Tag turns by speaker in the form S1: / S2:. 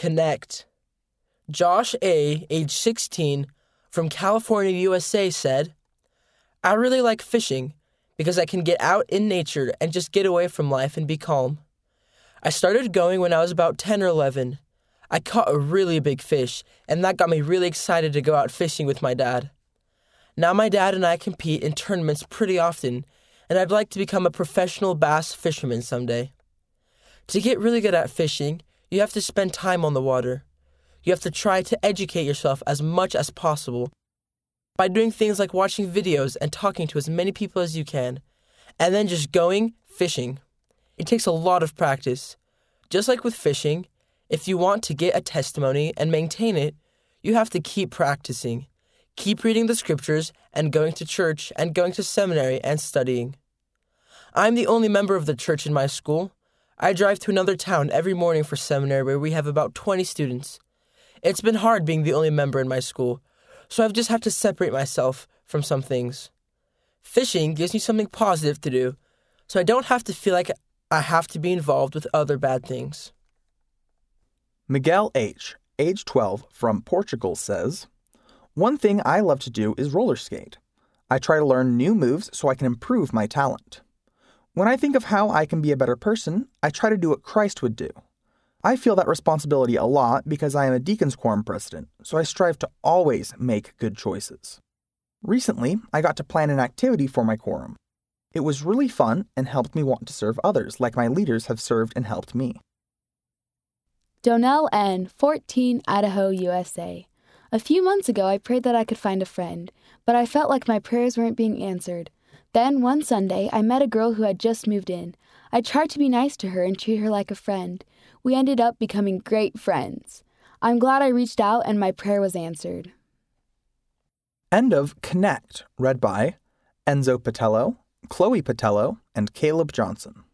S1: connect. Josh A., age 16, from California, USA, said, I really like fishing because I can get out in nature and just get away from life and be calm. I started going when I was about 10 or 11. I caught a really big fish, and that got me really excited to go out fishing with my dad. Now, my dad and I compete in tournaments pretty often, and I'd like to become a professional bass fisherman someday. To get really good at fishing, you have to spend time on the water. You have to try to educate yourself as much as possible by doing things like watching videos and talking to as many people as you can, and then just going fishing. It takes a lot of practice. Just like with fishing, if you want to get a testimony and maintain it, you have to keep practicing. Keep reading the scriptures and going to church and going to seminary and studying. I'm the only member of the church in my school. I drive to another town every morning for seminary where we have about 20 students. It's been hard being the only member in my school, so I've just had to separate myself from some things. Fishing gives me something positive to do, so I don't have to feel like I have to be involved with other bad things.
S2: Miguel H., age 12, from Portugal, says One thing I love to do is roller skate. I try to learn new moves so I can improve my talent. When I think of how I can be a better person, I try to do what Christ would do. I feel that responsibility a lot because I am a Deacons Quorum president, so I strive to always make good choices. Recently, I got to plan an activity for my quorum. It was really fun and helped me want to serve others like my leaders have served and helped me.
S3: Donnell N., 14, Idaho, USA. A few months ago, I prayed that I could find a friend, but I felt like my prayers weren't being answered. Then, one Sunday, I met a girl who had just moved in. I tried to be nice to her and treat her like a friend. We ended up becoming great friends. I'm glad I reached out and my prayer was answered.
S2: End of Connect, read by Enzo Patello, Chloe Patello, and Caleb Johnson.